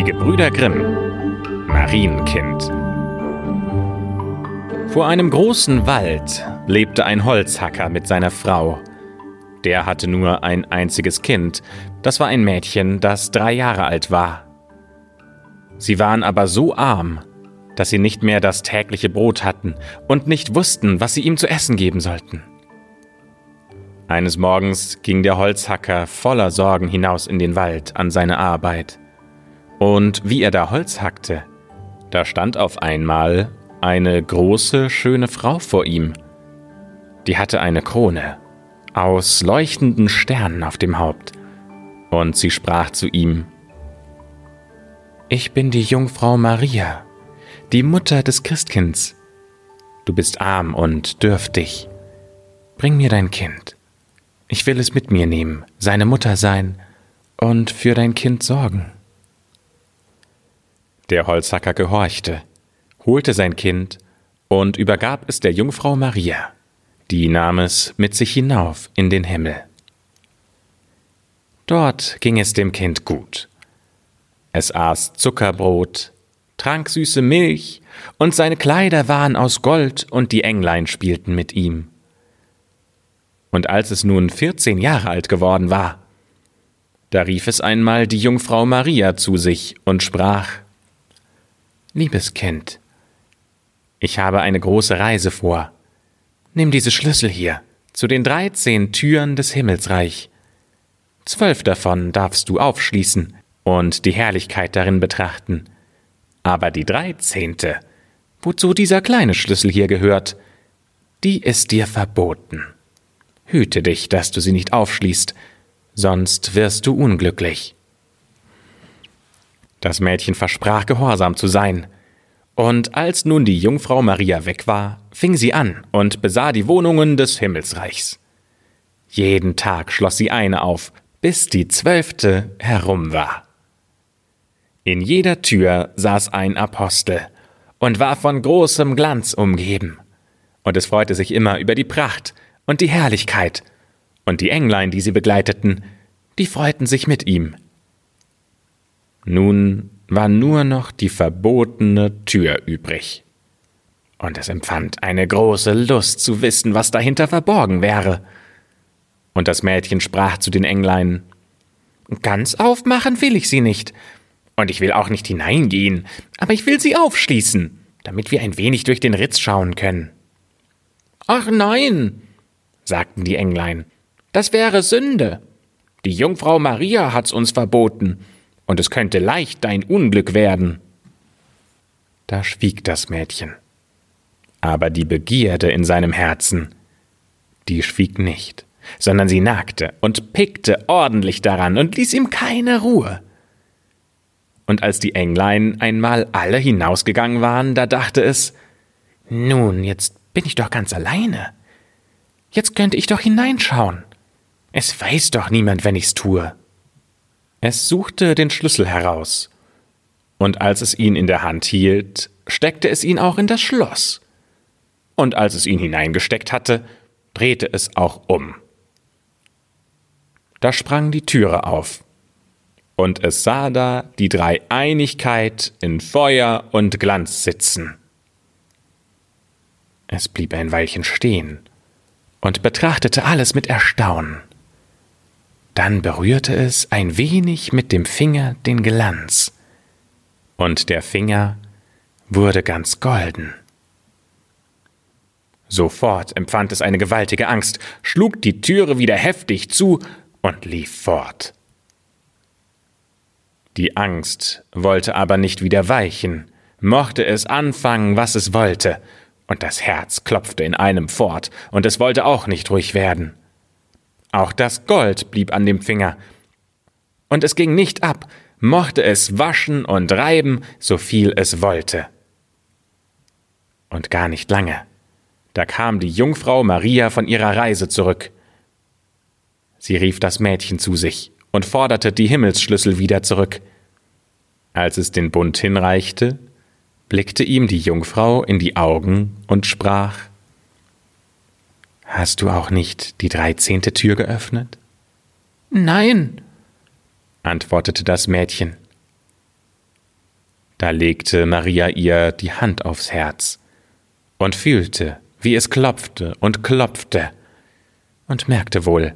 Die Gebrüder Grimm Marienkind Vor einem großen Wald lebte ein Holzhacker mit seiner Frau. Der hatte nur ein einziges Kind, das war ein Mädchen, das drei Jahre alt war. Sie waren aber so arm, dass sie nicht mehr das tägliche Brot hatten und nicht wussten, was sie ihm zu essen geben sollten. Eines Morgens ging der Holzhacker voller Sorgen hinaus in den Wald an seine Arbeit. Und wie er da Holz hackte, da stand auf einmal eine große, schöne Frau vor ihm. Die hatte eine Krone aus leuchtenden Sternen auf dem Haupt, und sie sprach zu ihm Ich bin die Jungfrau Maria, die Mutter des Christkinds. Du bist arm und dürftig. Bring mir dein Kind. Ich will es mit mir nehmen, seine Mutter sein und für dein Kind sorgen. Der Holzhacker gehorchte, holte sein Kind und übergab es der Jungfrau Maria. Die nahm es mit sich hinauf in den Himmel. Dort ging es dem Kind gut. Es aß Zuckerbrot, trank süße Milch, und seine Kleider waren aus Gold, und die Englein spielten mit ihm. Und als es nun vierzehn Jahre alt geworden war, da rief es einmal die Jungfrau Maria zu sich und sprach Liebes Kind, ich habe eine große Reise vor. Nimm diese Schlüssel hier zu den dreizehn Türen des Himmelsreich. Zwölf davon darfst du aufschließen und die Herrlichkeit darin betrachten. Aber die dreizehnte, wozu dieser kleine Schlüssel hier gehört, die ist dir verboten. Hüte dich, dass du sie nicht aufschließt, sonst wirst du unglücklich. Das Mädchen versprach gehorsam zu sein, und als nun die Jungfrau Maria weg war, fing sie an und besah die Wohnungen des Himmelsreichs. Jeden Tag schloss sie eine auf, bis die zwölfte herum war. In jeder Tür saß ein Apostel und war von großem Glanz umgeben, und es freute sich immer über die Pracht und die Herrlichkeit, und die Englein, die sie begleiteten, die freuten sich mit ihm. Nun war nur noch die verbotene Tür übrig, und es empfand eine große Lust zu wissen, was dahinter verborgen wäre. Und das Mädchen sprach zu den Englein Ganz aufmachen will ich sie nicht, und ich will auch nicht hineingehen, aber ich will sie aufschließen, damit wir ein wenig durch den Ritz schauen können. Ach nein, sagten die Englein, das wäre Sünde. Die Jungfrau Maria hat's uns verboten, und es könnte leicht dein Unglück werden. Da schwieg das Mädchen. Aber die Begierde in seinem Herzen, die schwieg nicht, sondern sie nagte und pickte ordentlich daran und ließ ihm keine Ruhe. Und als die Englein einmal alle hinausgegangen waren, da dachte es, nun, jetzt bin ich doch ganz alleine. Jetzt könnte ich doch hineinschauen. Es weiß doch niemand, wenn ich's tue. Es suchte den Schlüssel heraus, und als es ihn in der Hand hielt, steckte es ihn auch in das Schloss. Und als es ihn hineingesteckt hatte, drehte es auch um. Da sprang die Türe auf, und es sah da die Dreieinigkeit in Feuer und Glanz sitzen. Es blieb ein Weilchen stehen und betrachtete alles mit Erstaunen. Dann berührte es ein wenig mit dem Finger den Glanz, und der Finger wurde ganz golden. Sofort empfand es eine gewaltige Angst, schlug die Türe wieder heftig zu und lief fort. Die Angst wollte aber nicht wieder weichen, mochte es anfangen, was es wollte, und das Herz klopfte in einem fort, und es wollte auch nicht ruhig werden. Auch das Gold blieb an dem Finger, und es ging nicht ab, mochte es waschen und reiben, so viel es wollte. Und gar nicht lange, da kam die Jungfrau Maria von ihrer Reise zurück. Sie rief das Mädchen zu sich und forderte die Himmelsschlüssel wieder zurück. Als es den Bund hinreichte, blickte ihm die Jungfrau in die Augen und sprach Hast du auch nicht die dreizehnte Tür geöffnet? Nein, antwortete das Mädchen. Da legte Maria ihr die Hand aufs Herz und fühlte, wie es klopfte und klopfte, und merkte wohl,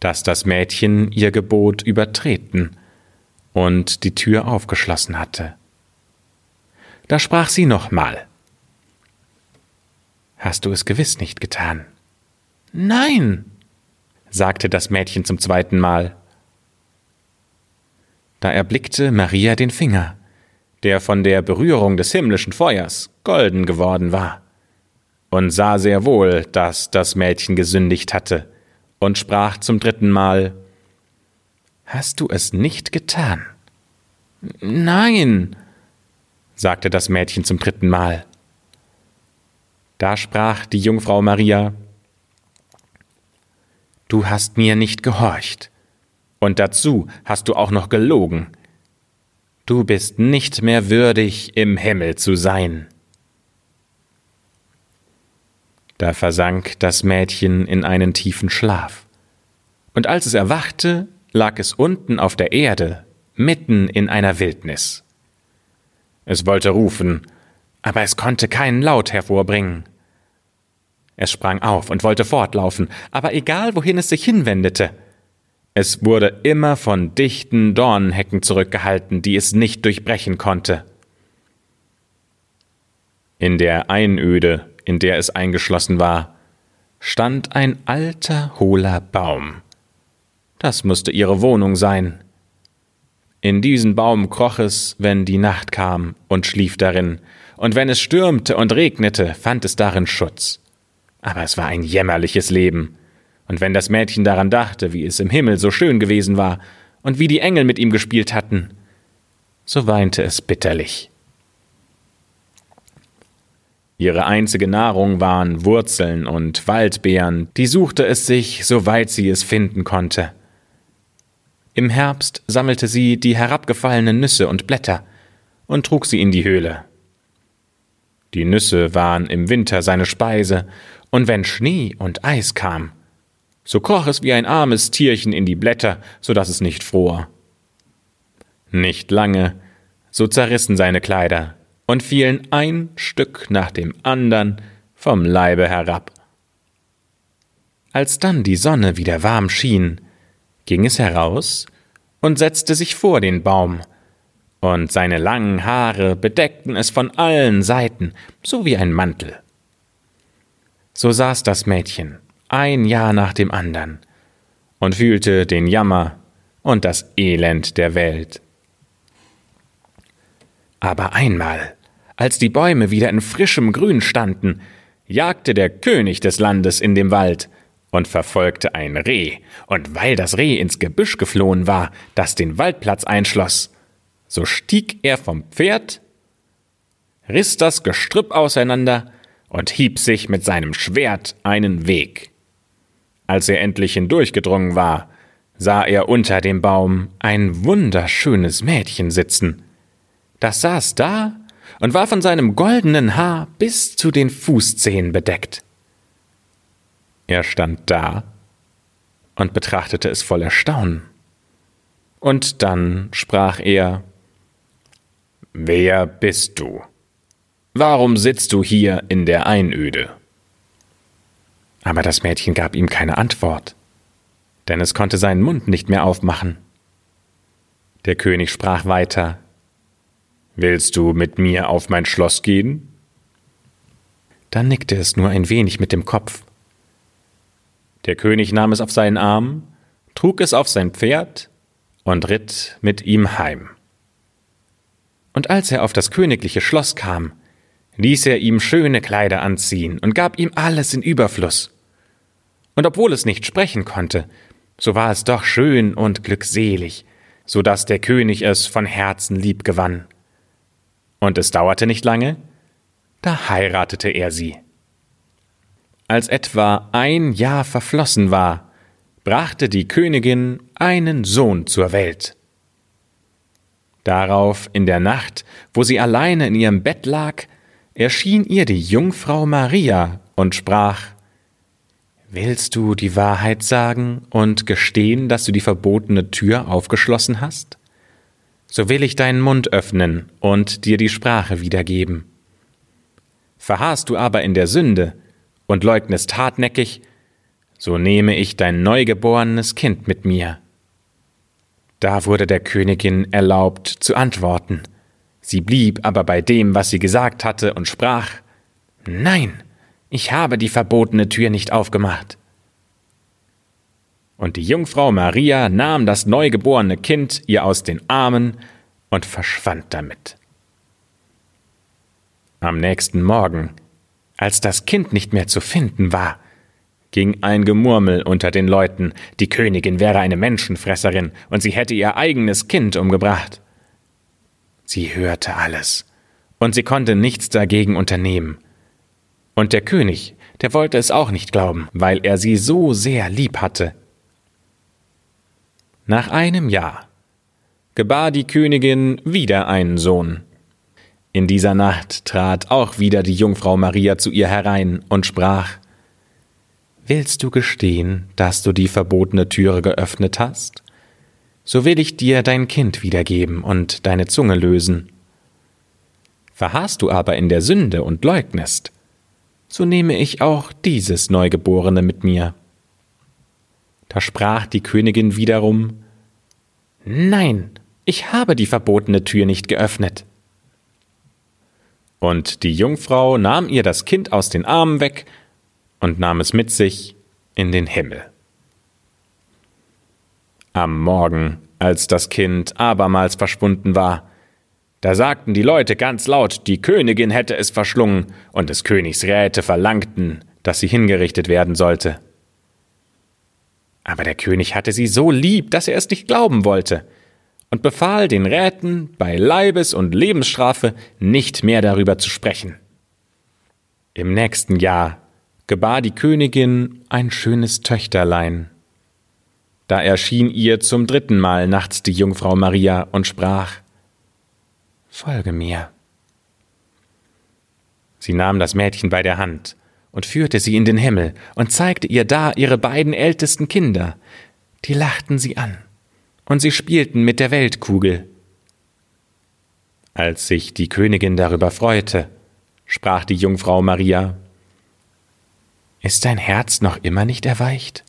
dass das Mädchen ihr Gebot übertreten und die Tür aufgeschlossen hatte. Da sprach sie nochmal. Hast du es gewiss nicht getan? Nein, sagte das Mädchen zum zweiten Mal. Da erblickte Maria den Finger, der von der Berührung des himmlischen Feuers golden geworden war, und sah sehr wohl, dass das Mädchen gesündigt hatte, und sprach zum dritten Mal Hast du es nicht getan? Nein, sagte das Mädchen zum dritten Mal. Da sprach die Jungfrau Maria Du hast mir nicht gehorcht, und dazu hast du auch noch gelogen. Du bist nicht mehr würdig, im Himmel zu sein. Da versank das Mädchen in einen tiefen Schlaf, und als es erwachte, lag es unten auf der Erde, mitten in einer Wildnis. Es wollte rufen, aber es konnte keinen Laut hervorbringen. Es sprang auf und wollte fortlaufen, aber egal wohin es sich hinwendete, es wurde immer von dichten Dornenhecken zurückgehalten, die es nicht durchbrechen konnte. In der Einöde, in der es eingeschlossen war, stand ein alter, hohler Baum. Das musste ihre Wohnung sein. In diesen Baum kroch es, wenn die Nacht kam, und schlief darin, und wenn es stürmte und regnete, fand es darin Schutz. Aber es war ein jämmerliches Leben, und wenn das Mädchen daran dachte, wie es im Himmel so schön gewesen war, und wie die Engel mit ihm gespielt hatten, so weinte es bitterlich. Ihre einzige Nahrung waren Wurzeln und Waldbeeren, die suchte es sich, soweit sie es finden konnte. Im Herbst sammelte sie die herabgefallenen Nüsse und Blätter und trug sie in die Höhle. Die Nüsse waren im Winter seine Speise, und wenn Schnee und Eis kam, so kroch es wie ein armes Tierchen in die Blätter, so dass es nicht fror. Nicht lange, so zerrissen seine Kleider und fielen ein Stück nach dem andern vom Leibe herab. Als dann die Sonne wieder warm schien, ging es heraus und setzte sich vor den Baum, und seine langen Haare bedeckten es von allen Seiten, so wie ein Mantel. So saß das Mädchen, ein Jahr nach dem andern, und fühlte den Jammer und das Elend der Welt. Aber einmal, als die Bäume wieder in frischem Grün standen, jagte der König des Landes in dem Wald und verfolgte ein Reh, und weil das Reh ins Gebüsch geflohen war, das den Waldplatz einschloss, so stieg er vom Pferd, riss das Gestrüpp auseinander und hieb sich mit seinem Schwert einen Weg. Als er endlich hindurchgedrungen war, sah er unter dem Baum ein wunderschönes Mädchen sitzen. Das saß da und war von seinem goldenen Haar bis zu den Fußzehen bedeckt. Er stand da und betrachtete es voll Erstaunen. Und dann sprach er Wer bist du? Warum sitzt du hier in der Einöde? Aber das Mädchen gab ihm keine Antwort, denn es konnte seinen Mund nicht mehr aufmachen. Der König sprach weiter Willst du mit mir auf mein Schloss gehen? Dann nickte es nur ein wenig mit dem Kopf der König nahm es auf seinen Arm, trug es auf sein Pferd und ritt mit ihm heim. Und als er auf das königliche Schloss kam, ließ er ihm schöne Kleider anziehen und gab ihm alles in Überfluss. Und obwohl es nicht sprechen konnte, so war es doch schön und glückselig, so dass der König es von Herzen lieb gewann. Und es dauerte nicht lange, da heiratete er sie. Als etwa ein Jahr verflossen war, brachte die Königin einen Sohn zur Welt. Darauf in der Nacht, wo sie alleine in ihrem Bett lag, erschien ihr die Jungfrau Maria und sprach Willst du die Wahrheit sagen und gestehen, dass du die verbotene Tür aufgeschlossen hast? so will ich deinen Mund öffnen und dir die Sprache wiedergeben. Verharrst du aber in der Sünde und leugnest hartnäckig, so nehme ich dein neugeborenes Kind mit mir. Da wurde der Königin erlaubt zu antworten. Sie blieb aber bei dem, was sie gesagt hatte, und sprach Nein, ich habe die verbotene Tür nicht aufgemacht. Und die Jungfrau Maria nahm das neugeborene Kind ihr aus den Armen und verschwand damit. Am nächsten Morgen, als das Kind nicht mehr zu finden war, ging ein Gemurmel unter den Leuten, die Königin wäre eine Menschenfresserin und sie hätte ihr eigenes Kind umgebracht. Sie hörte alles, und sie konnte nichts dagegen unternehmen. Und der König, der wollte es auch nicht glauben, weil er sie so sehr lieb hatte. Nach einem Jahr gebar die Königin wieder einen Sohn. In dieser Nacht trat auch wieder die Jungfrau Maria zu ihr herein und sprach Willst du gestehen, dass du die verbotene Türe geöffnet hast? So will ich dir dein Kind wiedergeben und deine Zunge lösen. Verharrst du aber in der Sünde und leugnest, so nehme ich auch dieses Neugeborene mit mir. Da sprach die Königin wiederum Nein, ich habe die verbotene Tür nicht geöffnet. Und die Jungfrau nahm ihr das Kind aus den Armen weg und nahm es mit sich in den Himmel. Am Morgen, als das Kind abermals verschwunden war, da sagten die Leute ganz laut, die Königin hätte es verschlungen, und des Königs Räte verlangten, dass sie hingerichtet werden sollte. Aber der König hatte sie so lieb, dass er es nicht glauben wollte, und befahl den Räten, bei Leibes- und Lebensstrafe nicht mehr darüber zu sprechen. Im nächsten Jahr gebar die Königin ein schönes Töchterlein. Da erschien ihr zum dritten Mal nachts die Jungfrau Maria und sprach Folge mir. Sie nahm das Mädchen bei der Hand und führte sie in den Himmel und zeigte ihr da ihre beiden ältesten Kinder. Die lachten sie an, und sie spielten mit der Weltkugel. Als sich die Königin darüber freute, sprach die Jungfrau Maria Ist dein Herz noch immer nicht erweicht?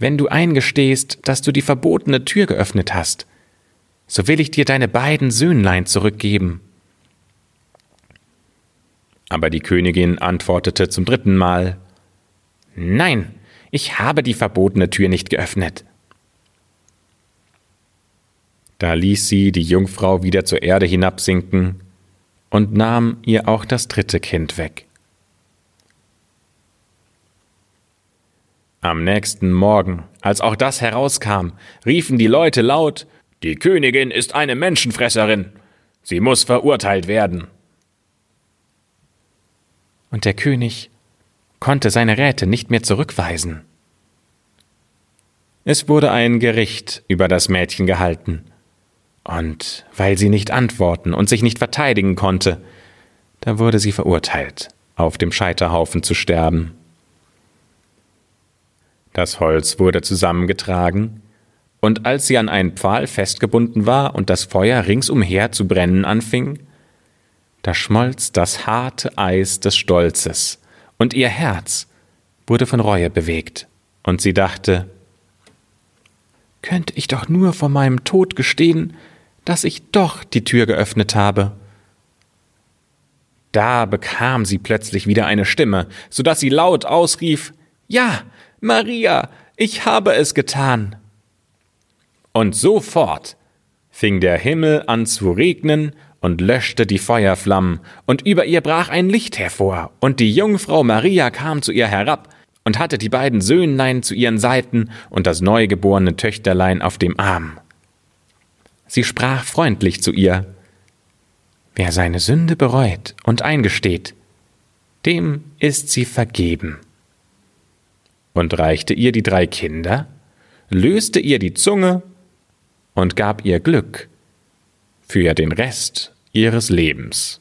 Wenn du eingestehst, dass du die verbotene Tür geöffnet hast, so will ich dir deine beiden Söhnlein zurückgeben aber die Königin antwortete zum dritten Mal Nein, ich habe die verbotene Tür nicht geöffnet. Da ließ sie die Jungfrau wieder zur Erde hinabsinken und nahm ihr auch das dritte Kind weg. Am nächsten Morgen, als auch das herauskam, riefen die Leute laut Die Königin ist eine Menschenfresserin. Sie muss verurteilt werden und der König konnte seine Räte nicht mehr zurückweisen. Es wurde ein Gericht über das Mädchen gehalten, und weil sie nicht antworten und sich nicht verteidigen konnte, da wurde sie verurteilt, auf dem Scheiterhaufen zu sterben. Das Holz wurde zusammengetragen, und als sie an einen Pfahl festgebunden war und das Feuer ringsumher zu brennen anfing, da schmolz das harte Eis des Stolzes, und ihr Herz wurde von Reue bewegt, und sie dachte, könnte ich doch nur vor meinem Tod gestehen, dass ich doch die Tür geöffnet habe. Da bekam sie plötzlich wieder eine Stimme, so dass sie laut ausrief Ja, Maria, ich habe es getan. Und sofort fing der Himmel an zu regnen und löschte die Feuerflammen, und über ihr brach ein Licht hervor, und die Jungfrau Maria kam zu ihr herab und hatte die beiden Söhnlein zu ihren Seiten und das neugeborene Töchterlein auf dem Arm. Sie sprach freundlich zu ihr Wer seine Sünde bereut und eingesteht, dem ist sie vergeben. Und reichte ihr die drei Kinder, löste ihr die Zunge und gab ihr Glück für den Rest ihres Lebens.